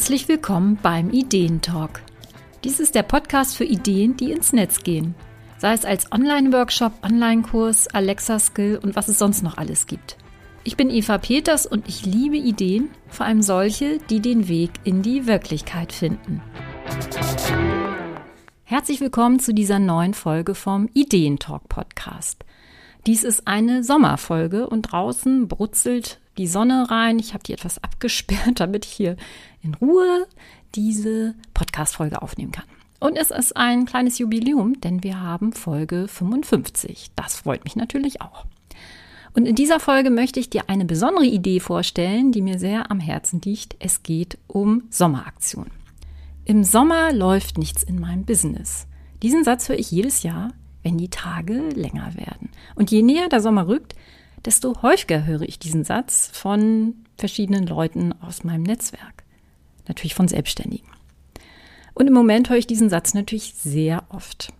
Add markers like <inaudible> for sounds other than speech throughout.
Herzlich willkommen beim Ideentalk. Dies ist der Podcast für Ideen, die ins Netz gehen. Sei es als Online-Workshop, Online-Kurs, Alexa-Skill und was es sonst noch alles gibt. Ich bin Eva Peters und ich liebe Ideen, vor allem solche, die den Weg in die Wirklichkeit finden. Herzlich willkommen zu dieser neuen Folge vom Ideentalk Podcast. Dies ist eine Sommerfolge und draußen brutzelt die Sonne rein. Ich habe die etwas abgesperrt, <laughs> damit ich hier in Ruhe diese Podcast-Folge aufnehmen kann. Und es ist ein kleines Jubiläum, denn wir haben Folge 55. Das freut mich natürlich auch. Und in dieser Folge möchte ich dir eine besondere Idee vorstellen, die mir sehr am Herzen liegt. Es geht um Sommeraktion. Im Sommer läuft nichts in meinem Business. Diesen Satz höre ich jedes Jahr, wenn die Tage länger werden. Und je näher der Sommer rückt, desto häufiger höre ich diesen Satz von verschiedenen Leuten aus meinem Netzwerk. Natürlich von Selbstständigen. Und im Moment höre ich diesen Satz natürlich sehr oft.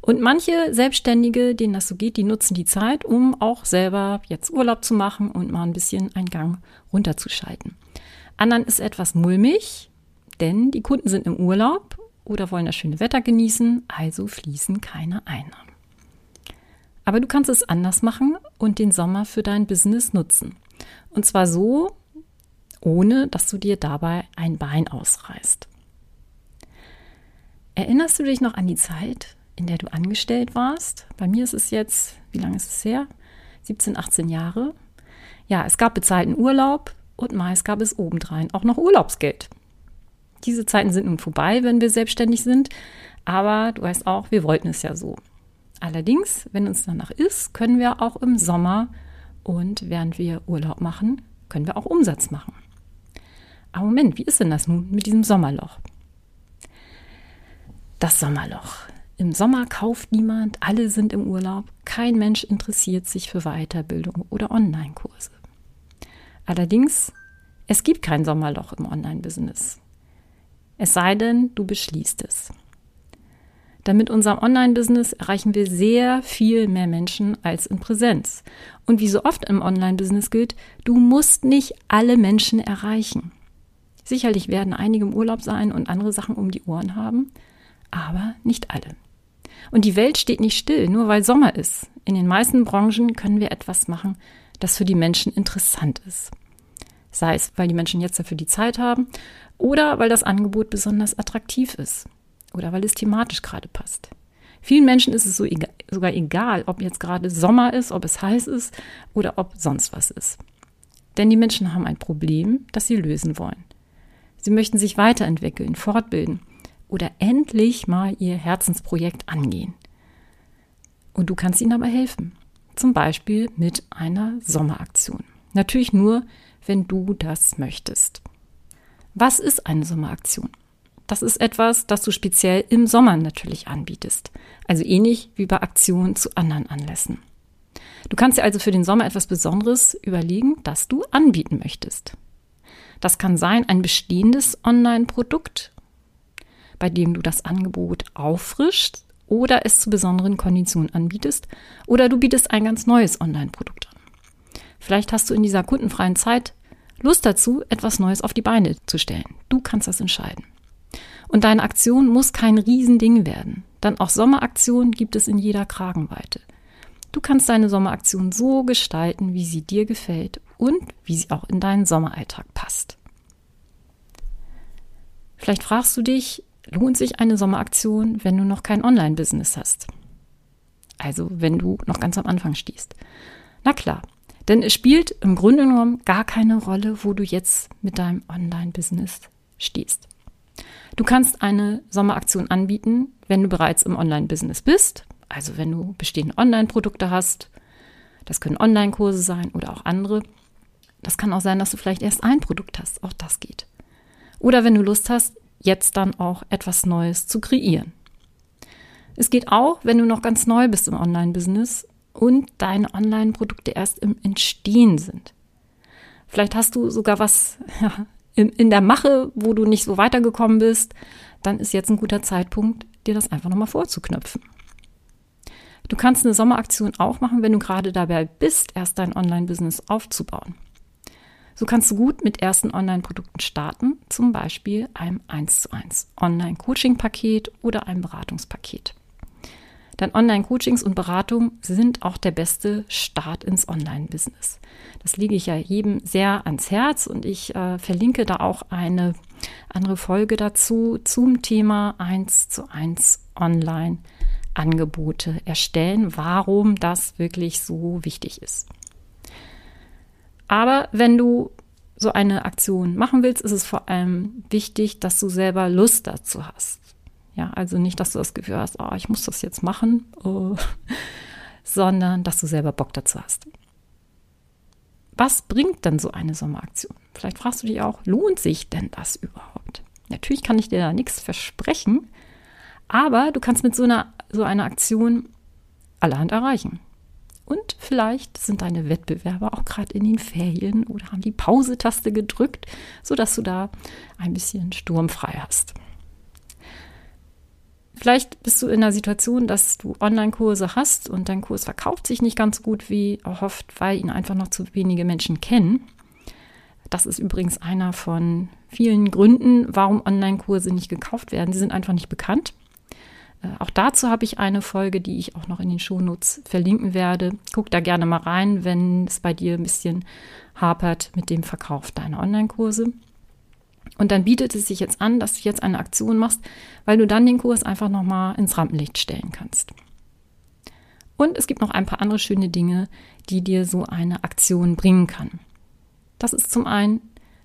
Und manche Selbstständige, denen das so geht, die nutzen die Zeit, um auch selber jetzt Urlaub zu machen und mal ein bisschen einen Gang runterzuschalten. Anderen ist etwas mulmig, denn die Kunden sind im Urlaub oder wollen das schöne Wetter genießen, also fließen keine Einnahmen. Aber du kannst es anders machen und den Sommer für dein Business nutzen. Und zwar so, ohne dass du dir dabei ein Bein ausreißt. Erinnerst du dich noch an die Zeit, in der du angestellt warst? Bei mir ist es jetzt, wie lange ist es her? 17, 18 Jahre. Ja, es gab bezahlten Urlaub und meist gab es obendrein auch noch Urlaubsgeld. Diese Zeiten sind nun vorbei, wenn wir selbstständig sind, aber du weißt auch, wir wollten es ja so. Allerdings, wenn uns danach ist, können wir auch im Sommer und während wir Urlaub machen, können wir auch Umsatz machen. Aber Moment, wie ist denn das nun mit diesem Sommerloch? Das Sommerloch. Im Sommer kauft niemand, alle sind im Urlaub, kein Mensch interessiert sich für Weiterbildung oder Online-Kurse. Allerdings, es gibt kein Sommerloch im Online-Business. Es sei denn, du beschließt es. Denn mit unserem Online-Business erreichen wir sehr viel mehr Menschen als in Präsenz. Und wie so oft im Online-Business gilt, du musst nicht alle Menschen erreichen. Sicherlich werden einige im Urlaub sein und andere Sachen um die Ohren haben, aber nicht alle. Und die Welt steht nicht still, nur weil Sommer ist. In den meisten Branchen können wir etwas machen, das für die Menschen interessant ist. Sei es, weil die Menschen jetzt dafür die Zeit haben oder weil das Angebot besonders attraktiv ist oder weil es thematisch gerade passt. Vielen Menschen ist es so egal, sogar egal, ob jetzt gerade Sommer ist, ob es heiß ist oder ob sonst was ist. Denn die Menschen haben ein Problem, das sie lösen wollen. Sie möchten sich weiterentwickeln, fortbilden oder endlich mal ihr Herzensprojekt angehen. Und du kannst ihnen dabei helfen. Zum Beispiel mit einer Sommeraktion. Natürlich nur, wenn du das möchtest. Was ist eine Sommeraktion? Das ist etwas, das du speziell im Sommer natürlich anbietest. Also ähnlich wie bei Aktionen zu anderen Anlässen. Du kannst dir also für den Sommer etwas Besonderes überlegen, das du anbieten möchtest. Das kann sein ein bestehendes Online-Produkt, bei dem du das Angebot auffrischst oder es zu besonderen Konditionen anbietest oder du bietest ein ganz neues Online-Produkt an. Vielleicht hast du in dieser kundenfreien Zeit Lust dazu, etwas Neues auf die Beine zu stellen. Du kannst das entscheiden. Und deine Aktion muss kein Riesending werden. Dann auch Sommeraktionen gibt es in jeder Kragenweite. Du kannst deine Sommeraktion so gestalten, wie sie dir gefällt und wie sie auch in deinen Sommeralltag passt. Vielleicht fragst du dich, lohnt sich eine Sommeraktion, wenn du noch kein Online-Business hast? Also wenn du noch ganz am Anfang stehst. Na klar, denn es spielt im Grunde genommen gar keine Rolle, wo du jetzt mit deinem Online-Business stehst. Du kannst eine Sommeraktion anbieten, wenn du bereits im Online-Business bist, also wenn du bestehende Online-Produkte hast. Das können Online-Kurse sein oder auch andere. Das kann auch sein, dass du vielleicht erst ein Produkt hast. Auch das geht. Oder wenn du Lust hast, jetzt dann auch etwas Neues zu kreieren. Es geht auch, wenn du noch ganz neu bist im Online-Business und deine Online-Produkte erst im Entstehen sind. Vielleicht hast du sogar was <laughs> ja, in, der Mache, wo du nicht so weitergekommen bist, dann ist jetzt ein guter Zeitpunkt, dir das einfach nochmal vorzuknöpfen. Du kannst eine Sommeraktion auch machen, wenn du gerade dabei bist, erst dein Online-Business aufzubauen. So kannst du gut mit ersten Online-Produkten starten, zum Beispiel einem 1 zu 1 Online-Coaching-Paket oder einem Beratungspaket. Denn Online-Coachings und Beratung sind auch der beste Start ins Online-Business. Das lege ich ja jedem sehr ans Herz und ich äh, verlinke da auch eine andere Folge dazu zum Thema 1 zu 1 Online-Angebote erstellen, warum das wirklich so wichtig ist. Aber wenn du so eine Aktion machen willst, ist es vor allem wichtig, dass du selber Lust dazu hast. Ja, also nicht, dass du das Gefühl hast, oh, ich muss das jetzt machen, oh, <laughs> sondern dass du selber Bock dazu hast. Was bringt denn so eine Sommeraktion? Vielleicht fragst du dich auch, lohnt sich denn das überhaupt? Natürlich kann ich dir da nichts versprechen, aber du kannst mit so einer, so einer Aktion allerhand erreichen. Und vielleicht sind deine Wettbewerber auch gerade in den Ferien oder haben die Pause-Taste gedrückt, sodass du da ein bisschen sturmfrei hast. Vielleicht bist du in der Situation, dass du Online-Kurse hast und dein Kurs verkauft sich nicht ganz gut wie erhofft, weil ihn einfach noch zu wenige Menschen kennen. Das ist übrigens einer von vielen Gründen, warum Online-Kurse nicht gekauft werden. Sie sind einfach nicht bekannt. Äh, auch dazu habe ich eine Folge, die ich auch noch in den Shownotes verlinken werde. Guck da gerne mal rein, wenn es bei dir ein bisschen hapert mit dem Verkauf deiner Online-Kurse. Und dann bietet es sich jetzt an, dass du jetzt eine Aktion machst, weil du dann den Kurs einfach nochmal ins Rampenlicht stellen kannst. Und es gibt noch ein paar andere schöne Dinge, die dir so eine Aktion bringen kann. Das ist zum einen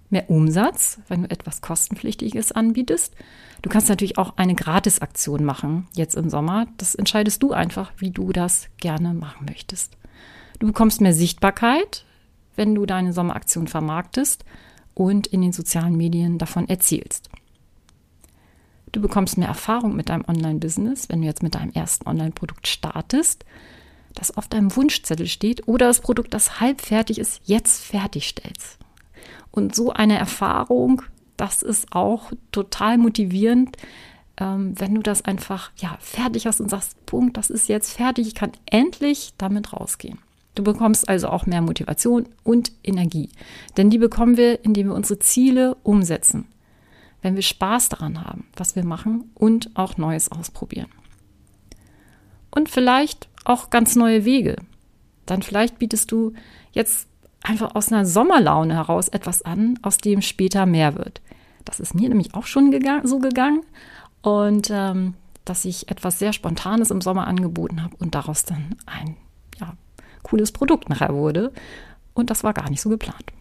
mehr Umsatz, wenn du etwas kostenpflichtiges anbietest. Du kannst natürlich auch eine Gratisaktion machen, jetzt im Sommer. Das entscheidest du einfach, wie du das gerne machen möchtest. Du bekommst mehr Sichtbarkeit, wenn du deine Sommeraktion vermarktest und in den sozialen Medien davon erzählst. Du bekommst mehr Erfahrung mit deinem Online-Business, wenn du jetzt mit deinem ersten Online-Produkt startest, das auf deinem Wunschzettel steht oder das Produkt, das halb fertig ist, jetzt fertigstellst. Und so eine Erfahrung, das ist auch total motivierend, ähm, wenn du das einfach ja, fertig hast und sagst, Punkt, das ist jetzt fertig, ich kann endlich damit rausgehen. Du bekommst also auch mehr Motivation und Energie. Denn die bekommen wir, indem wir unsere Ziele umsetzen. Wenn wir Spaß daran haben, was wir machen und auch Neues ausprobieren. Und vielleicht auch ganz neue Wege. Dann vielleicht bietest du jetzt einfach aus einer Sommerlaune heraus etwas an, aus dem später mehr wird. Das ist mir nämlich auch schon gegangen, so gegangen. Und ähm, dass ich etwas sehr Spontanes im Sommer angeboten habe und daraus dann ein ja, cooles Produkt nachher wurde. Und das war gar nicht so geplant.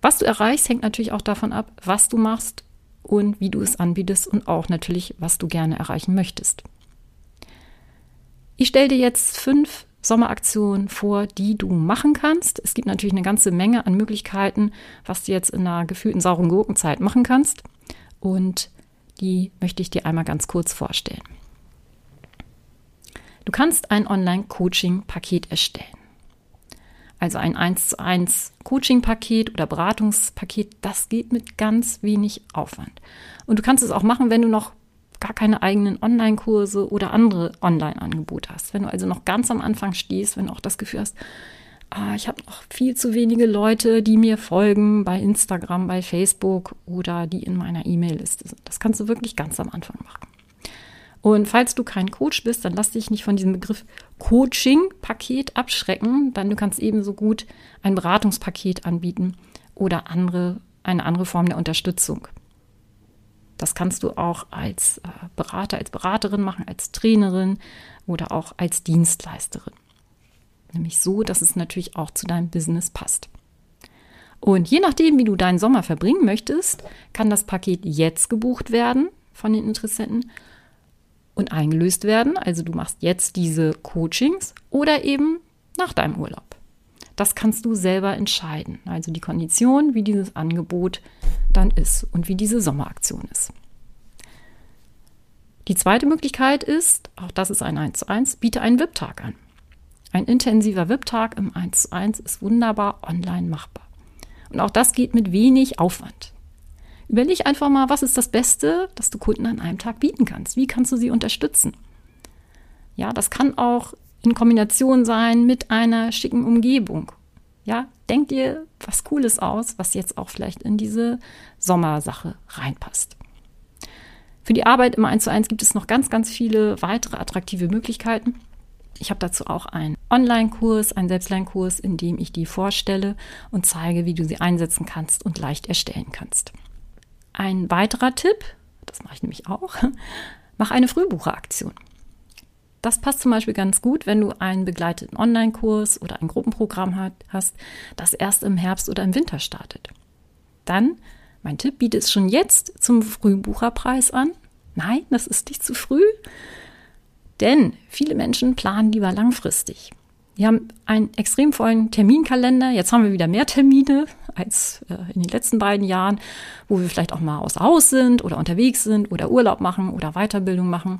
Was du erreichst, hängt natürlich auch davon ab, was du machst und wie du es anbietest und auch natürlich, was du gerne erreichen möchtest. Ich stelle dir jetzt fünf Sommeraktionen vor, die du machen kannst. Es gibt natürlich eine ganze Menge an Möglichkeiten, was du jetzt in einer gefühlten sauren Gurkenzeit machen kannst. Und die möchte ich dir einmal ganz kurz vorstellen. Du kannst ein Online-Coaching-Paket erstellen. Also ein 1 zu 1 Coaching-Paket oder Beratungspaket, das geht mit ganz wenig Aufwand. Und du kannst es auch machen, wenn du noch gar keine eigenen Online-Kurse oder andere Online-Angebote hast. Wenn du also noch ganz am Anfang stehst, wenn du auch das Gefühl hast, ah, ich habe noch viel zu wenige Leute, die mir folgen bei Instagram, bei Facebook oder die in meiner E-Mail-Liste sind. Das kannst du wirklich ganz am Anfang machen. Und falls du kein Coach bist, dann lass dich nicht von diesem Begriff Coaching-Paket abschrecken, denn du kannst ebenso gut ein Beratungspaket anbieten oder andere, eine andere Form der Unterstützung. Das kannst du auch als äh, Berater, als Beraterin machen, als Trainerin oder auch als Dienstleisterin. Nämlich so, dass es natürlich auch zu deinem Business passt. Und je nachdem, wie du deinen Sommer verbringen möchtest, kann das Paket jetzt gebucht werden von den Interessenten und eingelöst werden. Also du machst jetzt diese Coachings oder eben nach deinem Urlaub. Das kannst du selber entscheiden. Also die Kondition, wie dieses Angebot dann ist und wie diese Sommeraktion ist. Die zweite Möglichkeit ist, auch das ist ein 1 zu 1, biete einen VIP-Tag an. Ein intensiver VIP-Tag im 1 zu 1 ist wunderbar online machbar. Und auch das geht mit wenig Aufwand. Überleg einfach mal, was ist das Beste, das du Kunden an einem Tag bieten kannst? Wie kannst du sie unterstützen? Ja, das kann auch in Kombination sein mit einer schicken Umgebung. Ja, denk dir was Cooles aus, was jetzt auch vielleicht in diese Sommersache reinpasst. Für die Arbeit im 1 zu 1 gibt es noch ganz, ganz viele weitere attraktive Möglichkeiten. Ich habe dazu auch einen Online-Kurs, einen Selbstlernkurs, in dem ich die vorstelle und zeige, wie du sie einsetzen kannst und leicht erstellen kannst. Ein weiterer Tipp, das mache ich nämlich auch, <laughs> mach eine Frühbucheraktion. Das passt zum Beispiel ganz gut, wenn du einen begleiteten Online-Kurs oder ein Gruppenprogramm hast, das erst im Herbst oder im Winter startet. Dann, mein Tipp, biete es schon jetzt zum Frühbucherpreis an. Nein, das ist nicht zu früh. Denn viele Menschen planen lieber langfristig. Wir haben einen extrem vollen Terminkalender. Jetzt haben wir wieder mehr Termine als äh, in den letzten beiden Jahren, wo wir vielleicht auch mal außer Haus sind oder unterwegs sind oder Urlaub machen oder Weiterbildung machen.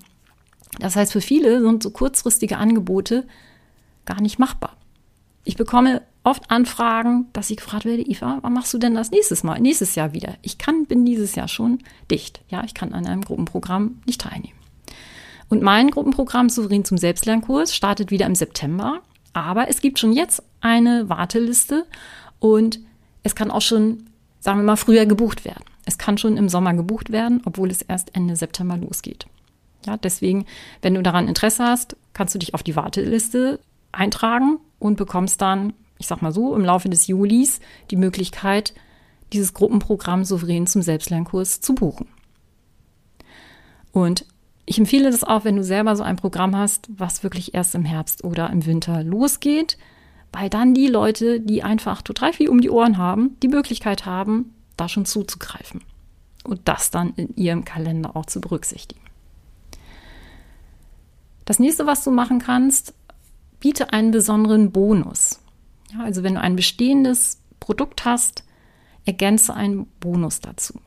Das heißt, für viele sind so kurzfristige Angebote gar nicht machbar. Ich bekomme oft Anfragen, dass ich gefragt werde, Eva, wann machst du denn das nächstes Mal, nächstes Jahr wieder? Ich kann, bin dieses Jahr schon dicht. Ja, ich kann an einem Gruppenprogramm nicht teilnehmen. Und mein Gruppenprogramm Souverän zum Selbstlernkurs startet wieder im September. Aber es gibt schon jetzt eine Warteliste und es kann auch schon, sagen wir mal, früher gebucht werden. Es kann schon im Sommer gebucht werden, obwohl es erst Ende September losgeht. Ja, deswegen, wenn du daran Interesse hast, kannst du dich auf die Warteliste eintragen und bekommst dann, ich sag mal so, im Laufe des Julis die Möglichkeit, dieses Gruppenprogramm souverän zum Selbstlernkurs zu buchen. Und ich empfehle das auch, wenn du selber so ein Programm hast, was wirklich erst im Herbst oder im Winter losgeht, weil dann die Leute, die einfach total viel um die Ohren haben, die Möglichkeit haben, da schon zuzugreifen und das dann in ihrem Kalender auch zu berücksichtigen. Das nächste, was du machen kannst, biete einen besonderen Bonus. Ja, also wenn du ein bestehendes Produkt hast, ergänze einen Bonus dazu.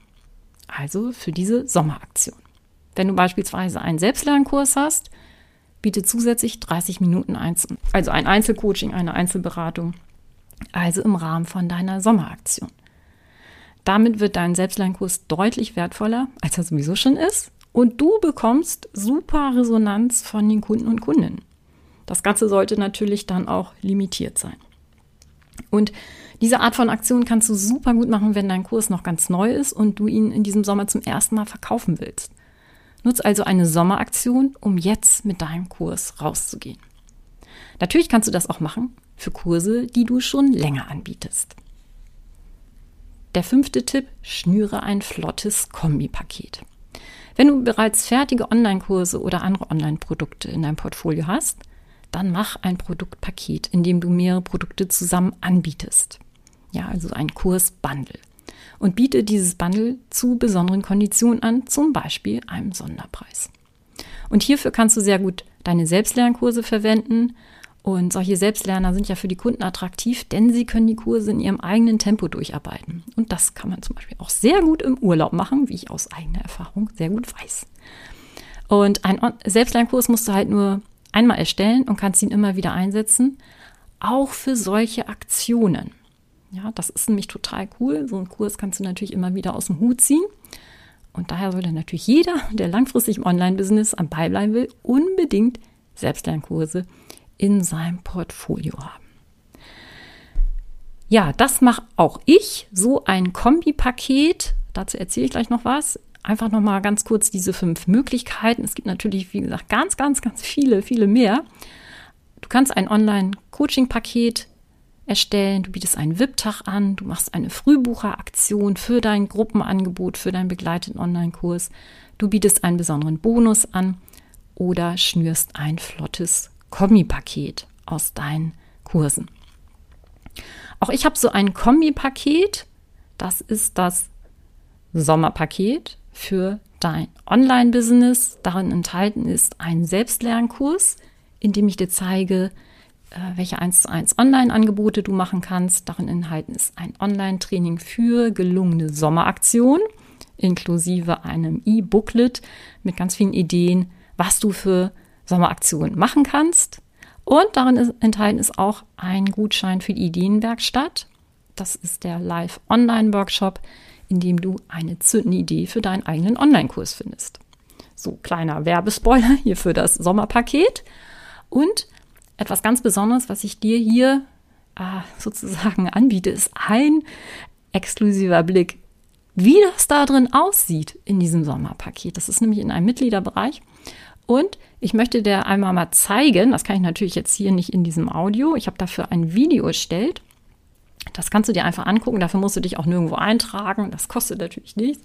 Also für diese Sommeraktion. Wenn du beispielsweise einen Selbstlernkurs hast, biete zusätzlich 30 Minuten Einzel also ein Einzelcoaching, eine Einzelberatung, also im Rahmen von deiner Sommeraktion. Damit wird dein Selbstlernkurs deutlich wertvoller, als er sowieso schon ist. Und du bekommst super Resonanz von den Kunden und Kundinnen. Das Ganze sollte natürlich dann auch limitiert sein. Und diese Art von Aktion kannst du super gut machen, wenn dein Kurs noch ganz neu ist und du ihn in diesem Sommer zum ersten Mal verkaufen willst. Nutz also eine Sommeraktion, um jetzt mit deinem Kurs rauszugehen. Natürlich kannst du das auch machen für Kurse, die du schon länger anbietest. Der fünfte Tipp, schnüre ein flottes Kombipaket. Wenn du bereits fertige Online-Kurse oder andere Online-Produkte in deinem Portfolio hast, dann mach ein Produktpaket, in dem du mehrere Produkte zusammen anbietest. Ja, also ein Kurs-Bundle und biete dieses Bundle zu besonderen Konditionen an, zum Beispiel einem Sonderpreis. Und hierfür kannst du sehr gut deine Selbstlernkurse verwenden. Und solche Selbstlerner sind ja für die Kunden attraktiv, denn sie können die Kurse in ihrem eigenen Tempo durcharbeiten. Und das kann man zum Beispiel auch sehr gut im Urlaub machen, wie ich aus eigener Erfahrung sehr gut weiß. Und ein Selbstlernkurs musst du halt nur einmal erstellen und kannst ihn immer wieder einsetzen, auch für solche Aktionen. Ja, das ist nämlich total cool. So einen Kurs kannst du natürlich immer wieder aus dem Hut ziehen. Und daher sollte natürlich jeder, der langfristig im Online-Business am Ball bleiben will, unbedingt Selbstlernkurse in seinem Portfolio haben. Ja, das mache auch ich. So ein Kombipaket. Dazu erzähle ich gleich noch was. Einfach noch mal ganz kurz diese fünf Möglichkeiten. Es gibt natürlich, wie gesagt, ganz, ganz, ganz viele, viele mehr. Du kannst ein Online-Coaching-Paket erstellen, du bietest einen VIP-Tag an, du machst eine Frühbucheraktion für dein Gruppenangebot, für deinen begleiteten Online-Kurs, du bietest einen besonderen Bonus an oder schnürst ein flottes Kombi-Paket aus deinen Kursen. Auch ich habe so ein Kombi-Paket, das ist das Sommerpaket für dein Online-Business. Darin enthalten ist ein Selbstlernkurs, in dem ich dir zeige, welche 1 zu 1 Online-Angebote du machen kannst. Darin enthalten ist ein Online-Training für gelungene Sommeraktion, inklusive einem E-Booklet mit ganz vielen Ideen, was du für Sommeraktionen machen kannst. Und darin ist, enthalten ist auch ein Gutschein für die Ideenwerkstatt. Das ist der Live-Online-Workshop, in dem du eine zündende Idee für deinen eigenen Online-Kurs findest. So kleiner Werbespoiler hier für das Sommerpaket. Und etwas ganz Besonderes, was ich dir hier äh, sozusagen anbiete, ist ein exklusiver Blick, wie das da drin aussieht in diesem Sommerpaket. Das ist nämlich in einem Mitgliederbereich. Und ich möchte dir einmal mal zeigen, das kann ich natürlich jetzt hier nicht in diesem Audio, ich habe dafür ein Video erstellt. Das kannst du dir einfach angucken, dafür musst du dich auch nirgendwo eintragen, das kostet natürlich nichts,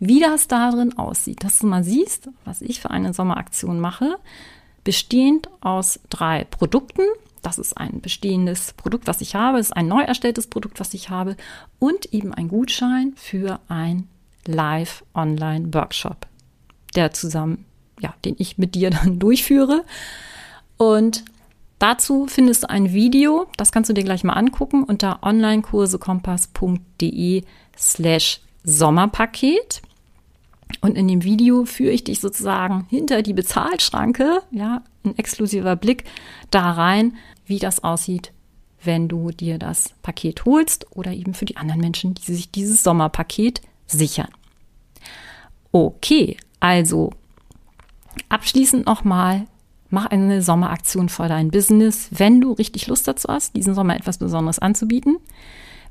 wie das da drin aussieht. Dass du mal siehst, was ich für eine Sommeraktion mache, bestehend aus drei Produkten. Das ist ein bestehendes Produkt, was ich habe, das ist ein neu erstelltes Produkt, was ich habe und eben ein Gutschein für ein Live-Online-Workshop, der zusammen ja, den ich mit dir <laughs> dann durchführe. Und dazu findest du ein Video, das kannst du dir gleich mal angucken unter onlinekursekompass.de slash Sommerpaket. Und in dem Video führe ich dich sozusagen hinter die Bezahlschranke, ja, ein exklusiver Blick da rein, wie das aussieht, wenn du dir das Paket holst oder eben für die anderen Menschen, die sich dieses Sommerpaket sichern. Okay, also Abschließend nochmal, mach eine Sommeraktion für dein Business, wenn du richtig Lust dazu hast, diesen Sommer etwas Besonderes anzubieten.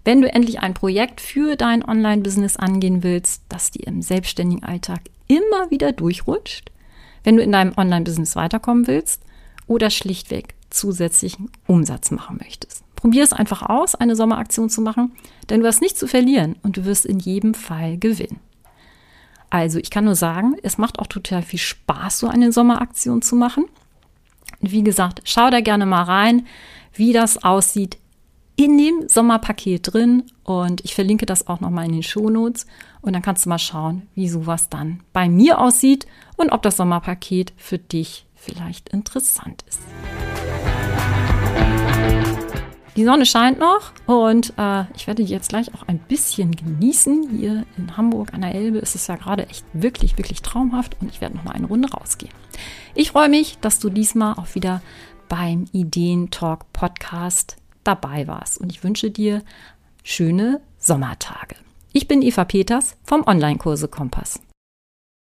Wenn du endlich ein Projekt für dein Online-Business angehen willst, das dir im selbstständigen Alltag immer wieder durchrutscht. Wenn du in deinem Online-Business weiterkommen willst oder schlichtweg zusätzlichen Umsatz machen möchtest. Probier es einfach aus, eine Sommeraktion zu machen, denn du hast nichts zu verlieren und du wirst in jedem Fall gewinnen. Also ich kann nur sagen, es macht auch total viel Spaß, so eine Sommeraktion zu machen. Wie gesagt, schau da gerne mal rein, wie das aussieht in dem Sommerpaket drin. Und ich verlinke das auch nochmal in den Shownotes. Und dann kannst du mal schauen, wie sowas dann bei mir aussieht und ob das Sommerpaket für dich vielleicht interessant ist. Die Sonne scheint noch und äh, ich werde jetzt gleich auch ein bisschen genießen. Hier in Hamburg an der Elbe ist es ja gerade echt wirklich, wirklich traumhaft und ich werde noch mal eine Runde rausgehen. Ich freue mich, dass du diesmal auch wieder beim Ideen-Talk Podcast dabei warst und ich wünsche dir schöne Sommertage. Ich bin Eva Peters vom Online-Kurse Kompass.